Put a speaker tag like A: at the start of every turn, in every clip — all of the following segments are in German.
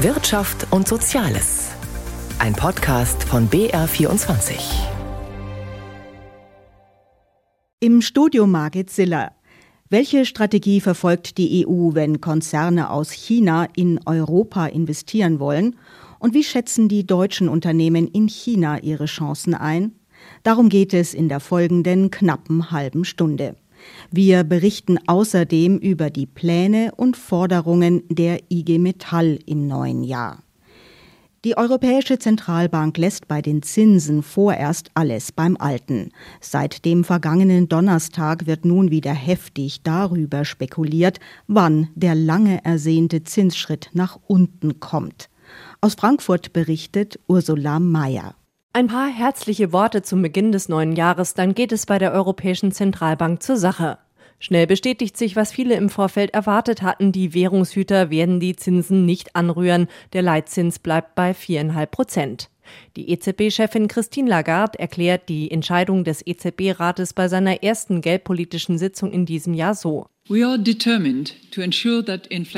A: Wirtschaft und Soziales. Ein Podcast von BR24.
B: Im Studio Margit Siller. Welche Strategie verfolgt die EU, wenn Konzerne aus China in Europa investieren wollen? Und wie schätzen die deutschen Unternehmen in China ihre Chancen ein? Darum geht es in der folgenden knappen halben Stunde. Wir berichten außerdem über die Pläne und Forderungen der IG Metall im neuen Jahr. Die Europäische Zentralbank lässt bei den Zinsen vorerst alles beim Alten. Seit dem vergangenen Donnerstag wird nun wieder heftig darüber spekuliert, wann der lange ersehnte Zinsschritt nach unten kommt. Aus Frankfurt berichtet Ursula Mayer.
C: Ein paar herzliche Worte zum Beginn des neuen Jahres, dann geht es bei der Europäischen Zentralbank zur Sache. Schnell bestätigt sich, was viele im Vorfeld erwartet hatten. Die Währungshüter werden die Zinsen nicht anrühren. Der Leitzins bleibt bei viereinhalb Prozent. Die EZB-Chefin Christine Lagarde erklärt die Entscheidung des EZB-Rates bei seiner ersten geldpolitischen Sitzung in diesem Jahr so.
D: Wir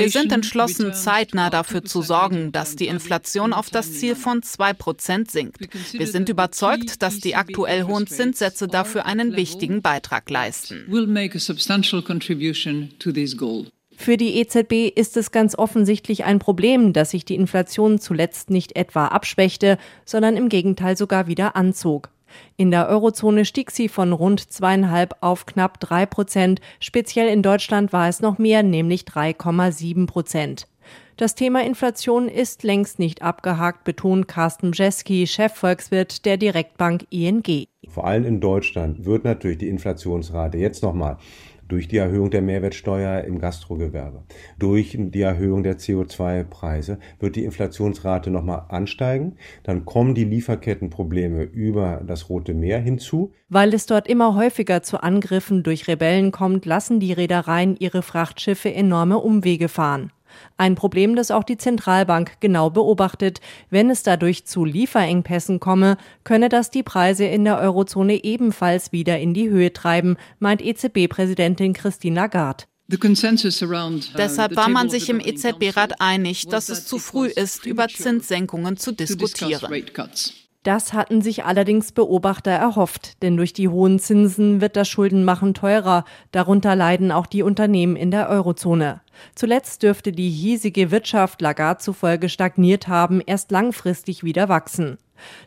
D: sind entschlossen, zeitnah dafür zu sorgen, dass die Inflation auf das Ziel von 2% sinkt. Wir sind überzeugt, dass die aktuell hohen Zinssätze dafür einen wichtigen Beitrag leisten.
C: Für die EZB ist es ganz offensichtlich ein Problem, dass sich die Inflation zuletzt nicht etwa abschwächte, sondern im Gegenteil sogar wieder anzog. In der Eurozone stieg sie von rund zweieinhalb auf knapp drei Prozent. Speziell in Deutschland war es noch mehr, nämlich 3,7 Prozent. Das Thema Inflation ist längst nicht abgehakt, betont Carsten Bjeski, Chefvolkswirt der Direktbank ING.
E: Vor allem in Deutschland wird natürlich die Inflationsrate jetzt nochmal durch die Erhöhung der Mehrwertsteuer im Gastrogewerbe, durch die Erhöhung der CO2-Preise wird die Inflationsrate nochmal ansteigen. Dann kommen die Lieferkettenprobleme über das Rote Meer hinzu.
C: Weil es dort immer häufiger zu Angriffen durch Rebellen kommt, lassen die Reedereien ihre Frachtschiffe enorme Umwege fahren. Ein Problem, das auch die Zentralbank genau beobachtet. Wenn es dadurch zu Lieferengpässen komme, könne das die Preise in der Eurozone ebenfalls wieder in die Höhe treiben, meint EZB-Präsidentin Christine Lagarde.
D: Uh, Deshalb war man sich im EZB-Rat einig, dass es zu früh ist, über Zinssenkungen zu diskutieren.
C: Das hatten sich allerdings Beobachter erhofft, denn durch die hohen Zinsen wird das Schuldenmachen teurer, darunter leiden auch die Unternehmen in der Eurozone. Zuletzt dürfte die hiesige Wirtschaft Lagarde zufolge stagniert haben, erst langfristig wieder wachsen.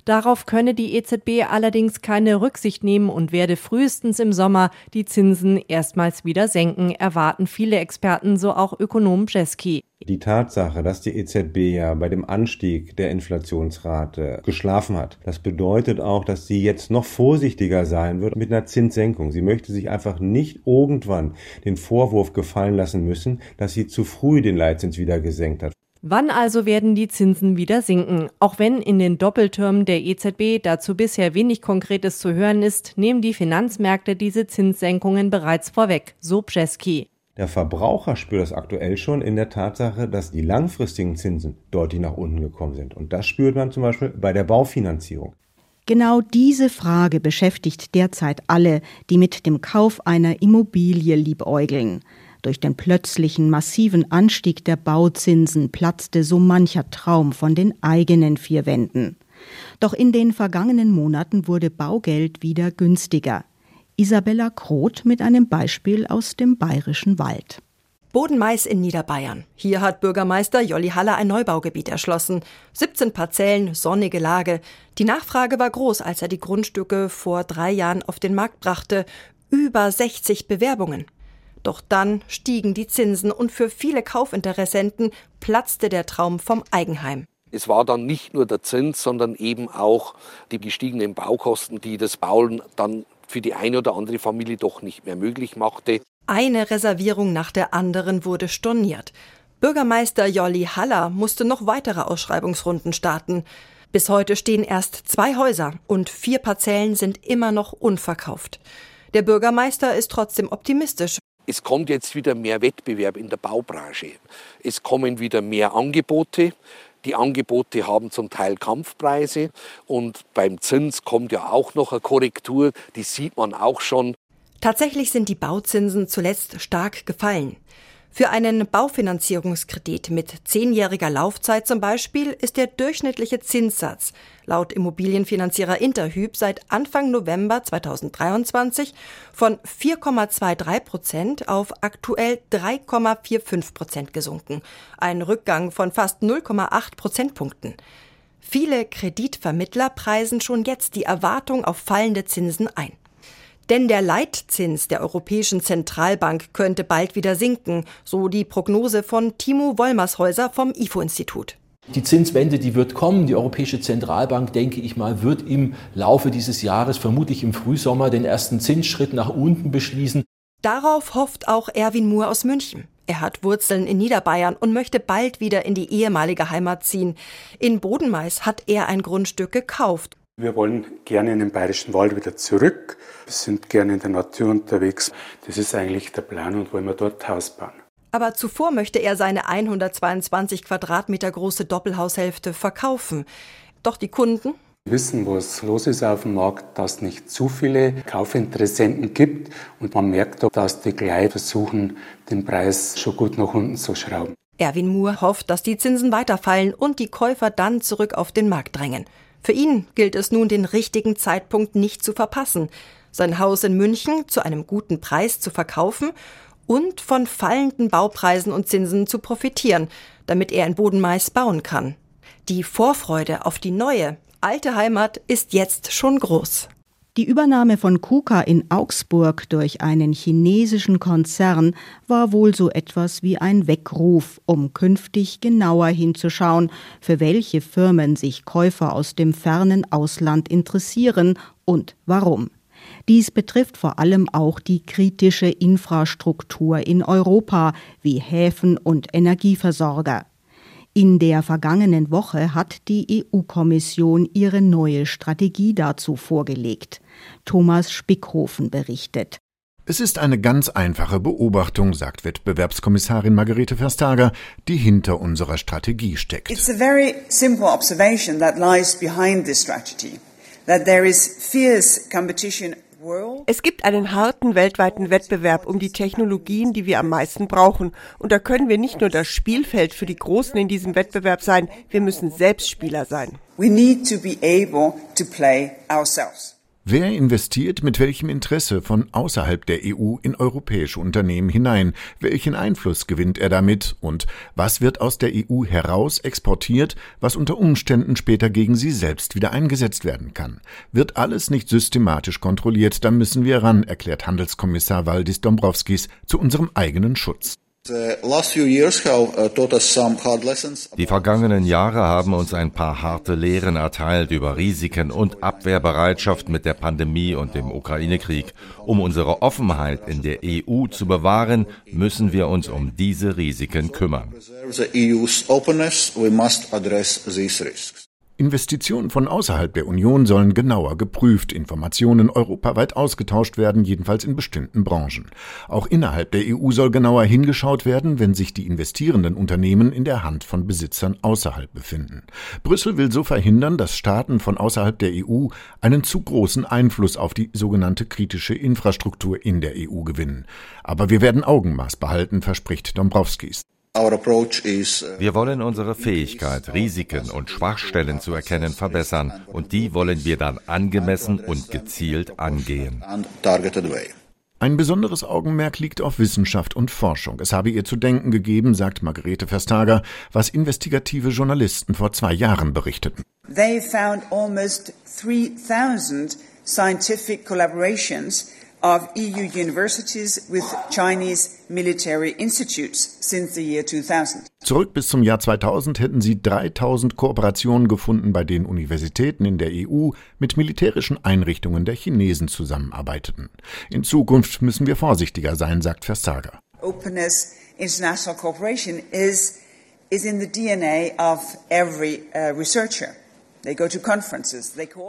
C: Darauf könne die EZB allerdings keine Rücksicht nehmen und werde frühestens im Sommer die Zinsen erstmals wieder senken, erwarten viele Experten, so auch Ökonom Bjeski.
E: Die Tatsache, dass die EZB ja bei dem Anstieg der Inflationsrate geschlafen hat, das bedeutet auch, dass sie jetzt noch vorsichtiger sein wird mit einer Zinssenkung. Sie möchte sich einfach nicht irgendwann den Vorwurf gefallen lassen müssen, dass sie zu früh den Leitzins wieder gesenkt hat.
C: Wann also werden die Zinsen wieder sinken? Auch wenn in den Doppeltürmen der EZB dazu bisher wenig Konkretes zu hören ist, nehmen die Finanzmärkte diese Zinssenkungen bereits vorweg, so Bjeski.
E: Der Verbraucher spürt das aktuell schon in der Tatsache, dass die langfristigen Zinsen deutlich nach unten gekommen sind. Und das spürt man zum Beispiel bei der Baufinanzierung.
B: Genau diese Frage beschäftigt derzeit alle, die mit dem Kauf einer Immobilie liebäugeln. Durch den plötzlichen massiven Anstieg der Bauzinsen platzte so mancher Traum von den eigenen vier Wänden. Doch in den vergangenen Monaten wurde Baugeld wieder günstiger. Isabella Kroth mit einem Beispiel aus dem bayerischen Wald.
F: Bodenmais in Niederbayern. Hier hat Bürgermeister Jolli Haller ein Neubaugebiet erschlossen. 17 Parzellen, sonnige Lage. Die Nachfrage war groß, als er die Grundstücke vor drei Jahren auf den Markt brachte. Über 60 Bewerbungen. Doch dann stiegen die Zinsen und für viele Kaufinteressenten platzte der Traum vom Eigenheim.
G: Es war dann nicht nur der Zins, sondern eben auch die gestiegenen Baukosten, die das Bauen dann für die eine oder andere Familie doch nicht mehr möglich machte.
F: Eine Reservierung nach der anderen wurde storniert. Bürgermeister Jolli Haller musste noch weitere Ausschreibungsrunden starten. Bis heute stehen erst zwei Häuser und vier Parzellen sind immer noch unverkauft. Der Bürgermeister ist trotzdem optimistisch,
G: es kommt jetzt wieder mehr Wettbewerb in der Baubranche. Es kommen wieder mehr Angebote. Die Angebote haben zum Teil Kampfpreise und beim Zins kommt ja auch noch eine Korrektur, die sieht man auch schon.
F: Tatsächlich sind die Bauzinsen zuletzt stark gefallen. Für einen Baufinanzierungskredit mit zehnjähriger Laufzeit zum Beispiel ist der durchschnittliche Zinssatz laut Immobilienfinanzierer Interhyp seit Anfang November 2023 von 4,23 Prozent auf aktuell 3,45 Prozent gesunken. Ein Rückgang von fast 0,8 Prozentpunkten. Viele Kreditvermittler preisen schon jetzt die Erwartung auf fallende Zinsen ein. Denn der Leitzins der Europäischen Zentralbank könnte bald wieder sinken, so die Prognose von Timo Wollmershäuser vom IFO-Institut.
H: Die Zinswende, die wird kommen. Die Europäische Zentralbank, denke ich mal, wird im Laufe dieses Jahres, vermutlich im Frühsommer, den ersten Zinsschritt nach unten beschließen.
F: Darauf hofft auch Erwin Moore aus München. Er hat Wurzeln in Niederbayern und möchte bald wieder in die ehemalige Heimat ziehen. In Bodenmais hat er ein Grundstück gekauft
I: wir wollen gerne in den bayerischen Wald wieder zurück. Wir sind gerne in der Natur unterwegs. Das ist eigentlich der Plan und wollen wir dort Haus bauen.
F: Aber zuvor möchte er seine 122 Quadratmeter große Doppelhaushälfte verkaufen. Doch die Kunden
I: wissen, was los ist auf dem Markt, dass es nicht zu viele Kaufinteressenten gibt und man merkt auch, dass die gleich versuchen, den Preis schon gut nach unten zu schrauben.
F: Erwin Moore hofft, dass die Zinsen weiterfallen und die Käufer dann zurück auf den Markt drängen. Für ihn gilt es nun, den richtigen Zeitpunkt nicht zu verpassen, sein Haus in München zu einem guten Preis zu verkaufen und von fallenden Baupreisen und Zinsen zu profitieren, damit er in Bodenmais bauen kann. Die Vorfreude auf die neue, alte Heimat ist jetzt schon groß.
B: Die Übernahme von KUKA in Augsburg durch einen chinesischen Konzern war wohl so etwas wie ein Weckruf, um künftig genauer hinzuschauen, für welche Firmen sich Käufer aus dem fernen Ausland interessieren und warum. Dies betrifft vor allem auch die kritische Infrastruktur in Europa wie Häfen und Energieversorger. In der vergangenen Woche hat die EU-Kommission ihre neue Strategie dazu vorgelegt. Thomas Spickhofen berichtet.
J: Es ist eine ganz einfache Beobachtung, sagt Wettbewerbskommissarin Margarete Verstager, die hinter unserer Strategie steckt.
K: It's a very simple observation that lies behind this strategy. That there is fierce competition
L: es gibt einen harten weltweiten Wettbewerb um die Technologien, die wir am meisten brauchen. Und da können wir nicht nur das Spielfeld für die Großen in diesem Wettbewerb sein, wir müssen selbst Spieler sein. We need to be able
J: to play ourselves. Wer investiert mit welchem Interesse von außerhalb der EU in europäische Unternehmen hinein? Welchen Einfluss gewinnt er damit? Und was wird aus der EU heraus exportiert, was unter Umständen später gegen sie selbst wieder eingesetzt werden kann? Wird alles nicht systematisch kontrolliert, dann müssen wir ran, erklärt Handelskommissar Valdis Dombrovskis zu unserem eigenen Schutz.
M: Uh, die vergangenen Jahre haben uns ein paar harte Lehren erteilt über Risiken und Abwehrbereitschaft mit der Pandemie und dem Ukraine-Krieg. Um unsere Offenheit in der EU zu bewahren, müssen wir uns um diese Risiken kümmern.
J: Investitionen von außerhalb der Union sollen genauer geprüft, Informationen europaweit ausgetauscht werden, jedenfalls in bestimmten Branchen. Auch innerhalb der EU soll genauer hingeschaut werden, wenn sich die investierenden Unternehmen in der Hand von Besitzern außerhalb befinden. Brüssel will so verhindern, dass Staaten von außerhalb der EU einen zu großen Einfluss auf die sogenannte kritische Infrastruktur in der EU gewinnen. Aber wir werden Augenmaß behalten, verspricht Dombrovskis.
M: Uh, wir wollen unsere Fähigkeit, Risiken und Schwachstellen zu erkennen, verbessern und die wollen wir dann angemessen und gezielt angehen.
J: Ein besonderes Augenmerk liegt auf Wissenschaft und Forschung. Es habe ihr zu denken gegeben, sagt Margarete Verstager, was investigative Journalisten vor zwei Jahren berichteten. They found almost 3000 scientific collaborations of EU universities with Chinese military institutes since the year 2000. Zurück bis zum Jahr 2000 hätten sie 3000 Kooperationen gefunden, bei denen Universitäten in der EU mit militärischen Einrichtungen der Chinesen zusammenarbeiteten. In Zukunft müssen wir vorsichtiger sein, sagt Versager.
K: Openness, international cooperation is is in the DNA of every uh, researcher.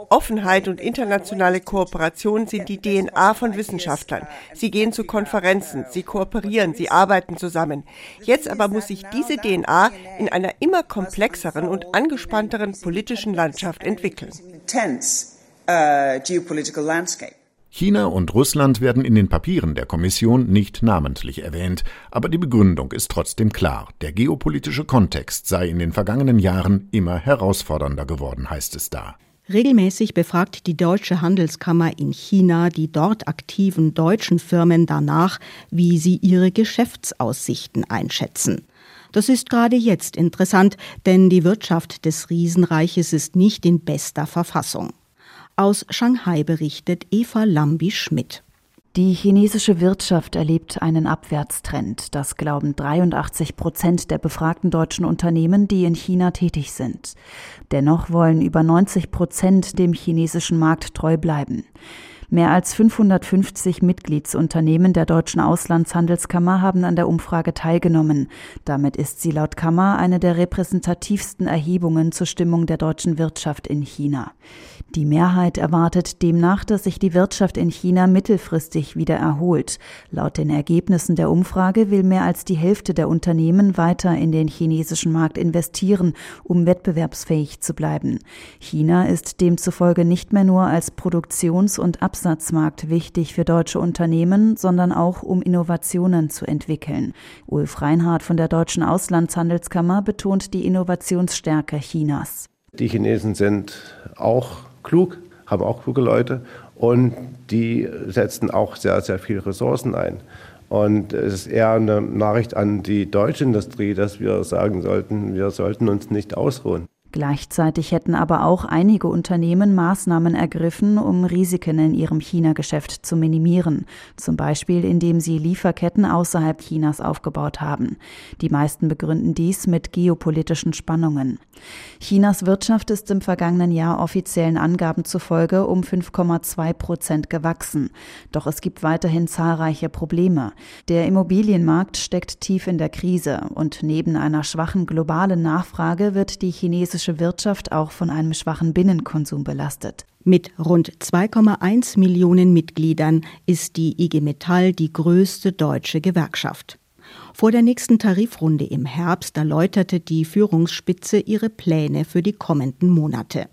L: Offenheit und internationale Kooperation sind die DNA von Wissenschaftlern. Sie gehen zu Konferenzen, sie kooperieren, sie arbeiten zusammen. Jetzt aber muss sich diese DNA in einer immer komplexeren und angespannteren politischen Landschaft entwickeln.
J: China und Russland werden in den Papieren der Kommission nicht namentlich erwähnt, aber die Begründung ist trotzdem klar. Der geopolitische Kontext sei in den vergangenen Jahren immer herausfordernder geworden, heißt es da.
B: Regelmäßig befragt die Deutsche Handelskammer in China die dort aktiven deutschen Firmen danach, wie sie ihre Geschäftsaussichten einschätzen. Das ist gerade jetzt interessant, denn die Wirtschaft des Riesenreiches ist nicht in bester Verfassung. Aus Shanghai berichtet Eva Lambi-Schmidt.
N: Die chinesische Wirtschaft erlebt einen Abwärtstrend. Das glauben 83 Prozent der befragten deutschen Unternehmen, die in China tätig sind. Dennoch wollen über 90 Prozent dem chinesischen Markt treu bleiben. Mehr als 550 Mitgliedsunternehmen der Deutschen Auslandshandelskammer haben an der Umfrage teilgenommen. Damit ist sie laut Kammer eine der repräsentativsten Erhebungen zur Stimmung der deutschen Wirtschaft in China. Die Mehrheit erwartet demnach, dass sich die Wirtschaft in China mittelfristig wieder erholt. Laut den Ergebnissen der Umfrage will mehr als die Hälfte der Unternehmen weiter in den chinesischen Markt investieren, um wettbewerbsfähig zu bleiben. China ist demzufolge nicht mehr nur als Produktions- und Absatzmarkt wichtig für deutsche Unternehmen, sondern auch um Innovationen zu entwickeln. Ulf Reinhardt von der Deutschen Auslandshandelskammer betont die Innovationsstärke Chinas.
O: Die Chinesen sind auch klug, haben auch kluge Leute und die setzen auch sehr, sehr viele Ressourcen ein. Und es ist eher eine Nachricht an die deutsche Industrie, dass wir sagen sollten, wir sollten uns nicht ausruhen.
N: Gleichzeitig hätten aber auch einige Unternehmen Maßnahmen ergriffen, um Risiken in ihrem China-Geschäft zu minimieren, zum Beispiel indem sie Lieferketten außerhalb Chinas aufgebaut haben. Die meisten begründen dies mit geopolitischen Spannungen. Chinas Wirtschaft ist im vergangenen Jahr offiziellen Angaben zufolge um 5,2 Prozent gewachsen. Doch es gibt weiterhin zahlreiche Probleme. Der Immobilienmarkt steckt tief in der Krise und neben einer schwachen globalen Nachfrage wird die chinesische chinesische Wirtschaft auch von einem schwachen Binnenkonsum belastet.
B: Mit rund 2,1 Millionen Mitgliedern ist die IG Metall die größte deutsche Gewerkschaft. Vor der nächsten Tarifrunde im Herbst erläuterte die Führungsspitze ihre Pläne für die kommenden Monate.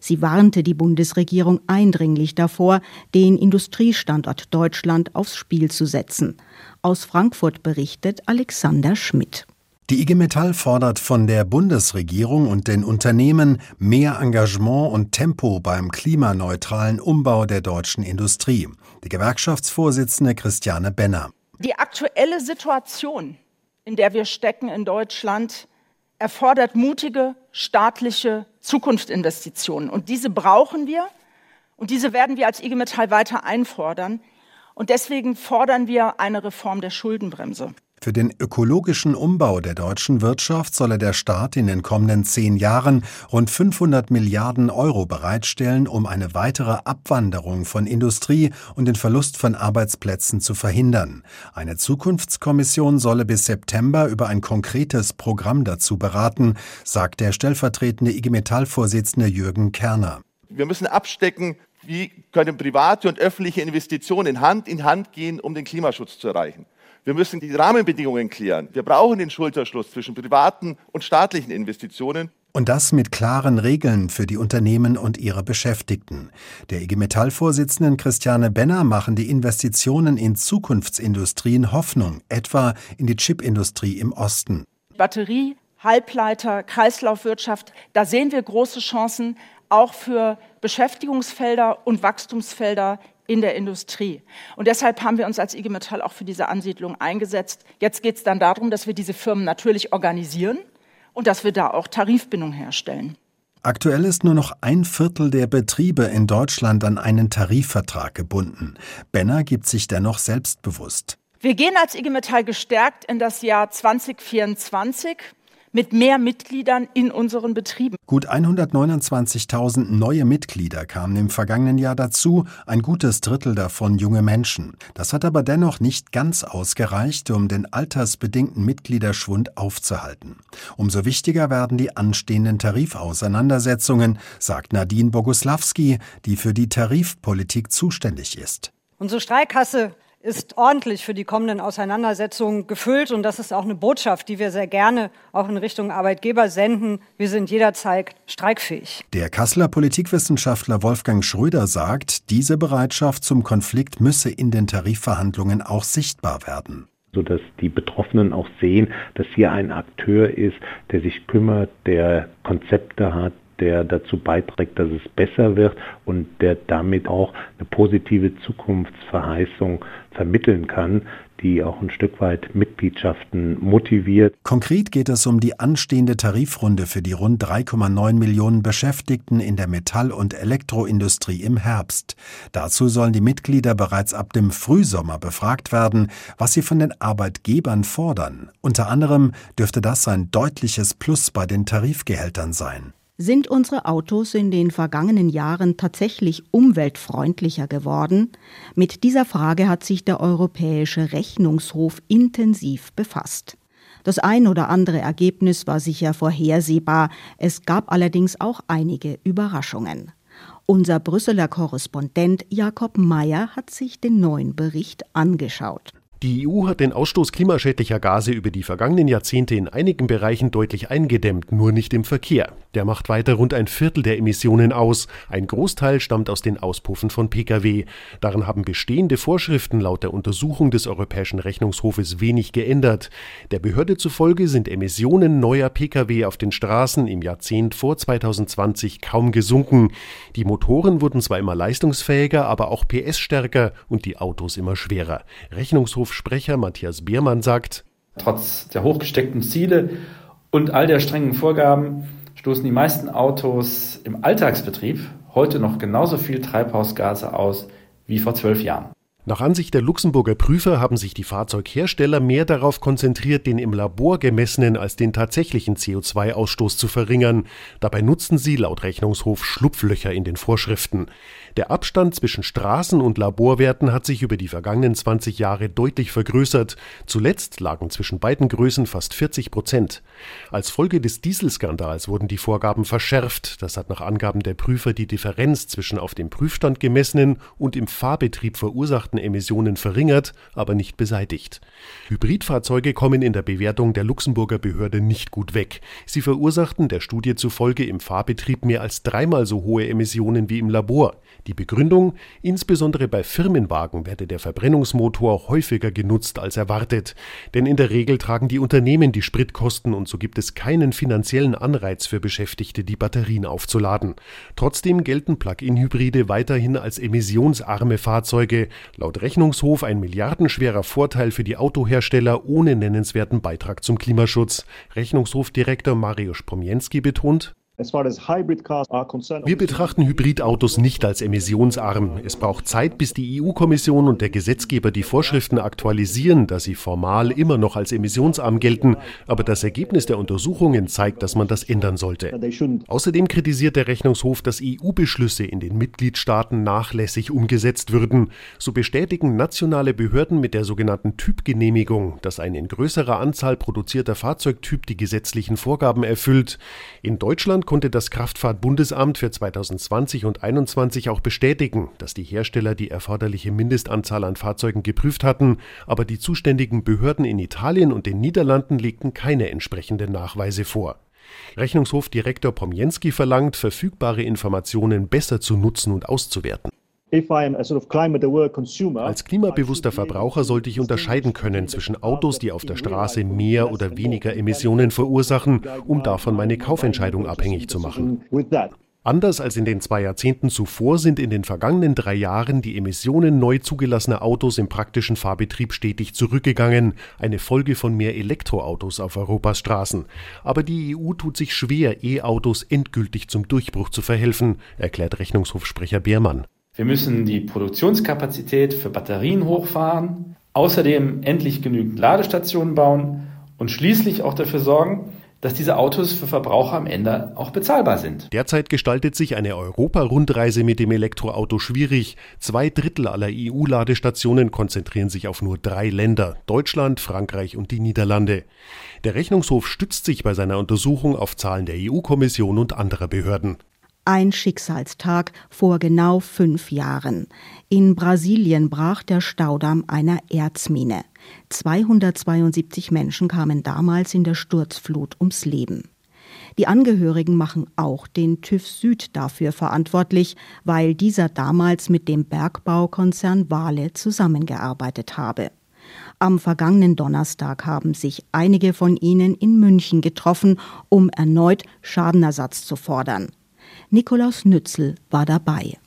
B: Sie warnte die Bundesregierung eindringlich davor, den Industriestandort Deutschland aufs Spiel zu setzen. Aus Frankfurt berichtet Alexander Schmidt.
P: Die IG Metall fordert von der Bundesregierung und den Unternehmen mehr Engagement und Tempo beim klimaneutralen Umbau der deutschen Industrie. Die Gewerkschaftsvorsitzende Christiane Benner.
Q: Die aktuelle Situation, in der wir stecken in Deutschland, erfordert mutige staatliche Zukunftsinvestitionen. Und diese brauchen wir und diese werden wir als IG Metall weiter einfordern. Und deswegen fordern wir eine Reform der Schuldenbremse.
P: Für den ökologischen Umbau der deutschen Wirtschaft solle der Staat in den kommenden zehn Jahren rund 500 Milliarden Euro bereitstellen, um eine weitere Abwanderung von Industrie und den Verlust von Arbeitsplätzen zu verhindern. Eine Zukunftskommission solle bis September über ein konkretes Programm dazu beraten, sagt der stellvertretende IG Metall-Vorsitzende Jürgen Kerner.
R: Wir müssen abstecken, wie können private und öffentliche Investitionen Hand in Hand gehen, um den Klimaschutz zu erreichen. Wir müssen die Rahmenbedingungen klären. Wir brauchen den Schulterschluss zwischen privaten und staatlichen Investitionen.
P: Und das mit klaren Regeln für die Unternehmen und ihre Beschäftigten. Der IG Metall-Vorsitzenden Christiane Benner machen die Investitionen in Zukunftsindustrien Hoffnung, etwa in die Chipindustrie im Osten.
Q: Batterie, Halbleiter, Kreislaufwirtschaft, da sehen wir große Chancen auch für Beschäftigungsfelder und Wachstumsfelder in der Industrie. Und deshalb haben wir uns als IG Metall auch für diese Ansiedlung eingesetzt. Jetzt geht es dann darum, dass wir diese Firmen natürlich organisieren und dass wir da auch Tarifbindung herstellen.
P: Aktuell ist nur noch ein Viertel der Betriebe in Deutschland an einen Tarifvertrag gebunden. Benner gibt sich dennoch selbstbewusst.
Q: Wir gehen als IG Metall gestärkt in das Jahr 2024 mit mehr Mitgliedern in unseren Betrieben.
P: Gut 129.000 neue Mitglieder kamen im vergangenen Jahr dazu, ein gutes Drittel davon junge Menschen. Das hat aber dennoch nicht ganz ausgereicht, um den altersbedingten Mitgliederschwund aufzuhalten. Umso wichtiger werden die anstehenden Tarifauseinandersetzungen, sagt Nadine Boguslawski, die für die Tarifpolitik zuständig ist.
S: Unsere Streikkasse ist ordentlich für die kommenden Auseinandersetzungen gefüllt. Und das ist auch eine Botschaft, die wir sehr gerne auch in Richtung Arbeitgeber senden. Wir sind jederzeit streikfähig.
P: Der Kasseler Politikwissenschaftler Wolfgang Schröder sagt, diese Bereitschaft zum Konflikt müsse in den Tarifverhandlungen auch sichtbar werden
T: sodass die Betroffenen auch sehen, dass hier ein Akteur ist, der sich kümmert, der Konzepte hat, der dazu beiträgt, dass es besser wird und der damit auch eine positive Zukunftsverheißung vermitteln kann, die auch ein Stück weit Mitgliedschaften motiviert.
P: Konkret geht es um die anstehende Tarifrunde für die rund 3,9 Millionen Beschäftigten in der Metall- und Elektroindustrie im Herbst. Dazu sollen die Mitglieder bereits ab dem Frühsommer befragt werden, was sie von den Arbeitgebern fordern. Unter anderem dürfte das ein deutliches Plus bei den Tarifgehältern sein.
B: Sind unsere Autos in den vergangenen Jahren tatsächlich umweltfreundlicher geworden? Mit dieser Frage hat sich der Europäische Rechnungshof intensiv befasst. Das ein oder andere Ergebnis war sicher vorhersehbar, es gab allerdings auch einige Überraschungen. Unser Brüsseler Korrespondent Jakob Mayer hat sich den neuen Bericht angeschaut.
U: Die EU hat den Ausstoß klimaschädlicher Gase über die vergangenen Jahrzehnte in einigen Bereichen deutlich eingedämmt, nur nicht im Verkehr. Der macht weiter rund ein Viertel der Emissionen aus. Ein Großteil stammt aus den Auspuffen von Pkw. Daran haben bestehende Vorschriften laut der Untersuchung des Europäischen Rechnungshofes wenig geändert. Der Behörde zufolge sind Emissionen neuer Pkw auf den Straßen im Jahrzehnt vor 2020 kaum gesunken. Die Motoren wurden zwar immer leistungsfähiger, aber auch PS stärker und die Autos immer schwerer. Rechnungshof Bahnhofsprecher Matthias Biermann sagt,
V: Trotz der hochgesteckten Ziele und all der strengen Vorgaben stoßen die meisten Autos im Alltagsbetrieb heute noch genauso viel Treibhausgase aus wie vor zwölf Jahren.
U: Nach Ansicht der Luxemburger Prüfer haben sich die Fahrzeughersteller mehr darauf konzentriert, den im Labor gemessenen als den tatsächlichen CO2-Ausstoß zu verringern. Dabei nutzen sie laut Rechnungshof Schlupflöcher in den Vorschriften. Der Abstand zwischen Straßen- und Laborwerten hat sich über die vergangenen 20 Jahre deutlich vergrößert. Zuletzt lagen zwischen beiden Größen fast 40 Prozent. Als Folge des Dieselskandals wurden die Vorgaben verschärft. Das hat nach Angaben der Prüfer die Differenz zwischen auf dem Prüfstand gemessenen und im Fahrbetrieb verursachten Emissionen verringert, aber nicht beseitigt. Hybridfahrzeuge kommen in der Bewertung der Luxemburger Behörde nicht gut weg. Sie verursachten der Studie zufolge im Fahrbetrieb mehr als dreimal so hohe Emissionen wie im Labor. Die Begründung, insbesondere bei Firmenwagen werde der Verbrennungsmotor häufiger genutzt als erwartet, denn in der Regel tragen die Unternehmen die Spritkosten und so gibt es keinen finanziellen Anreiz für Beschäftigte, die Batterien aufzuladen. Trotzdem gelten Plug-in-Hybride weiterhin als emissionsarme Fahrzeuge, laut Rechnungshof ein milliardenschwerer Vorteil für die Autohersteller ohne nennenswerten Beitrag zum Klimaschutz. Rechnungshofdirektor Mariusz Pomienski betont, wir betrachten Hybridautos nicht als emissionsarm. Es braucht Zeit, bis die EU-Kommission und der Gesetzgeber die Vorschriften aktualisieren, da sie formal immer noch als emissionsarm gelten. Aber das Ergebnis der Untersuchungen zeigt, dass man das ändern sollte. Außerdem kritisiert der Rechnungshof, dass EU-Beschlüsse in den Mitgliedstaaten nachlässig umgesetzt würden. So bestätigen nationale Behörden mit der sogenannten Typgenehmigung, dass ein in größerer Anzahl produzierter Fahrzeugtyp die gesetzlichen Vorgaben erfüllt. In Deutschland konnte das Kraftfahrtbundesamt für 2020 und 2021 auch bestätigen, dass die Hersteller die erforderliche Mindestanzahl an Fahrzeugen geprüft hatten, aber die zuständigen Behörden in Italien und den Niederlanden legten keine entsprechenden Nachweise vor. Rechnungshofdirektor Pomjenski verlangt, verfügbare Informationen besser zu nutzen und auszuwerten. Als klimabewusster Verbraucher sollte ich unterscheiden können zwischen Autos, die auf der Straße mehr oder weniger Emissionen verursachen, um davon meine Kaufentscheidung abhängig zu machen. Anders als in den zwei Jahrzehnten zuvor sind in den vergangenen drei Jahren die Emissionen neu zugelassener Autos im praktischen Fahrbetrieb stetig zurückgegangen, eine Folge von mehr Elektroautos auf Europas Straßen. Aber die EU tut sich schwer, E-Autos endgültig zum Durchbruch zu verhelfen, erklärt Rechnungshofsprecher Beermann.
V: Wir müssen die Produktionskapazität für Batterien hochfahren, außerdem endlich genügend Ladestationen bauen und schließlich auch dafür sorgen, dass diese Autos für Verbraucher am Ende auch bezahlbar sind.
U: Derzeit gestaltet sich eine Europa-Rundreise mit dem Elektroauto schwierig. Zwei Drittel aller EU-Ladestationen konzentrieren sich auf nur drei Länder, Deutschland, Frankreich und die Niederlande. Der Rechnungshof stützt sich bei seiner Untersuchung auf Zahlen der EU-Kommission und anderer Behörden.
B: Ein Schicksalstag vor genau fünf Jahren. In Brasilien brach der Staudamm einer Erzmine. 272 Menschen kamen damals in der Sturzflut ums Leben. Die Angehörigen machen auch den TÜV Süd dafür verantwortlich, weil dieser damals mit dem Bergbaukonzern Wale zusammengearbeitet habe. Am vergangenen Donnerstag haben sich einige von ihnen in München getroffen, um erneut Schadenersatz zu fordern. Nikolaus Nützel war dabei.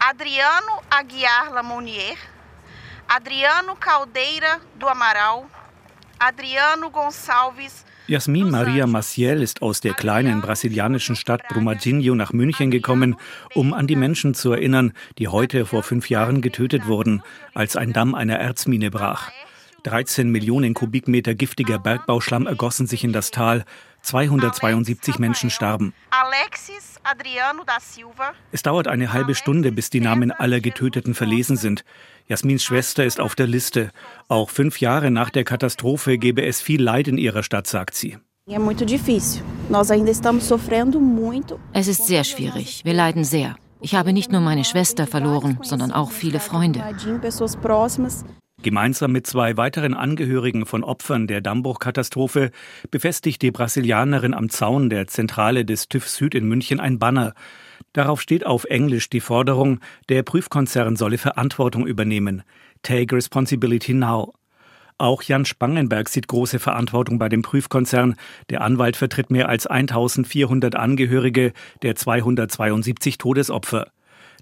W: Adriano Aguiar Lamonier, Adriano Caldeira do Amaral, Adriano Gonçalves
X: Jasmin Maria Maciel ist aus der kleinen brasilianischen Stadt Brumadinho nach München gekommen, um an die Menschen zu erinnern, die heute vor fünf Jahren getötet wurden, als ein Damm einer Erzmine brach. 13 Millionen Kubikmeter giftiger Bergbauschlamm ergossen sich in das Tal. 272 Menschen starben. Es dauert eine halbe Stunde, bis die Namen aller Getöteten verlesen sind. Jasmins Schwester ist auf der Liste. Auch fünf Jahre nach der Katastrophe gebe es viel Leid in ihrer Stadt, sagt sie.
Y: Es ist sehr schwierig. Wir leiden sehr. Ich habe nicht nur meine Schwester verloren, sondern auch viele Freunde.
X: Gemeinsam mit zwei weiteren Angehörigen von Opfern der Dammbruchkatastrophe befestigt die Brasilianerin am Zaun der Zentrale des TÜV Süd in München ein Banner. Darauf steht auf Englisch die Forderung, der Prüfkonzern solle Verantwortung übernehmen. Take responsibility now. Auch Jan Spangenberg sieht große Verantwortung bei dem Prüfkonzern. Der Anwalt vertritt mehr als 1400 Angehörige der 272 Todesopfer.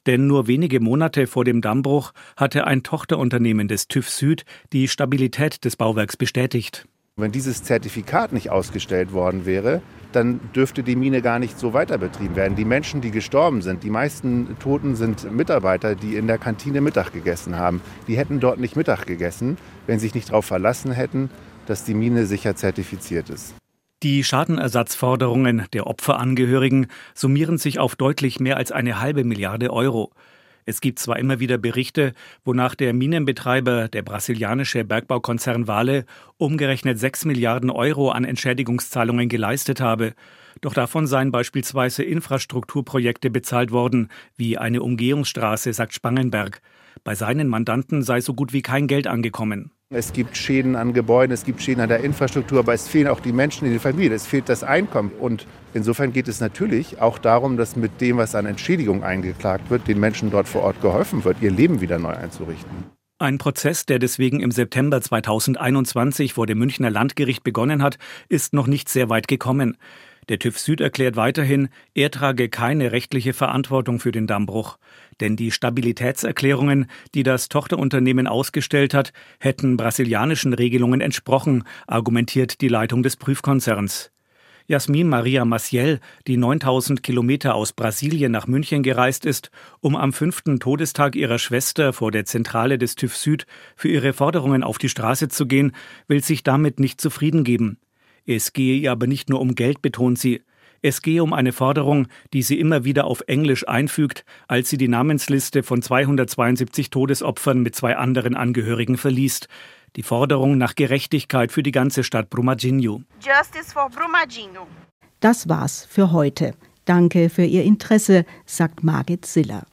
X: Denn nur wenige Monate vor dem Dammbruch hatte ein Tochterunternehmen des TÜV Süd die Stabilität des Bauwerks bestätigt.
Z: Wenn dieses Zertifikat nicht ausgestellt worden wäre, dann dürfte die Mine gar nicht so weiter betrieben werden. Die Menschen, die gestorben sind, die meisten Toten sind Mitarbeiter, die in der Kantine Mittag gegessen haben. Die hätten dort nicht Mittag gegessen, wenn sie sich nicht darauf verlassen hätten, dass die Mine sicher zertifiziert ist.
X: Die Schadenersatzforderungen der Opferangehörigen summieren sich auf deutlich mehr als eine halbe Milliarde Euro. Es gibt zwar immer wieder Berichte, wonach der Minenbetreiber, der brasilianische Bergbaukonzern Vale, umgerechnet 6 Milliarden Euro an Entschädigungszahlungen geleistet habe. Doch davon seien beispielsweise Infrastrukturprojekte bezahlt worden, wie eine Umgehungsstraße, sagt Spangenberg. Bei seinen Mandanten sei so gut wie kein Geld angekommen.
Z: Es gibt Schäden an Gebäuden, es gibt Schäden an der Infrastruktur, aber es fehlen auch die Menschen in den Familien, es fehlt das Einkommen. Und insofern geht es natürlich auch darum, dass mit dem, was an Entschädigung eingeklagt wird, den Menschen dort vor Ort geholfen wird, ihr Leben wieder neu einzurichten.
X: Ein Prozess, der deswegen im September 2021 vor dem Münchner Landgericht begonnen hat, ist noch nicht sehr weit gekommen. Der TÜV Süd erklärt weiterhin, er trage keine rechtliche Verantwortung für den Dammbruch. Denn die Stabilitätserklärungen, die das Tochterunternehmen ausgestellt hat, hätten brasilianischen Regelungen entsprochen, argumentiert die Leitung des Prüfkonzerns. Jasmin Maria Maciel, die 9000 Kilometer aus Brasilien nach München gereist ist, um am fünften Todestag ihrer Schwester vor der Zentrale des TÜV Süd für ihre Forderungen auf die Straße zu gehen, will sich damit nicht zufrieden geben. Es gehe ihr aber nicht nur um Geld, betont sie. Es gehe um eine Forderung, die sie immer wieder auf Englisch einfügt, als sie die Namensliste von 272 Todesopfern mit zwei anderen Angehörigen verliest. Die Forderung nach Gerechtigkeit für die ganze Stadt Brumadinho. Justice for
B: Brumadinho. Das war's für heute. Danke für Ihr Interesse, sagt Margit Siller.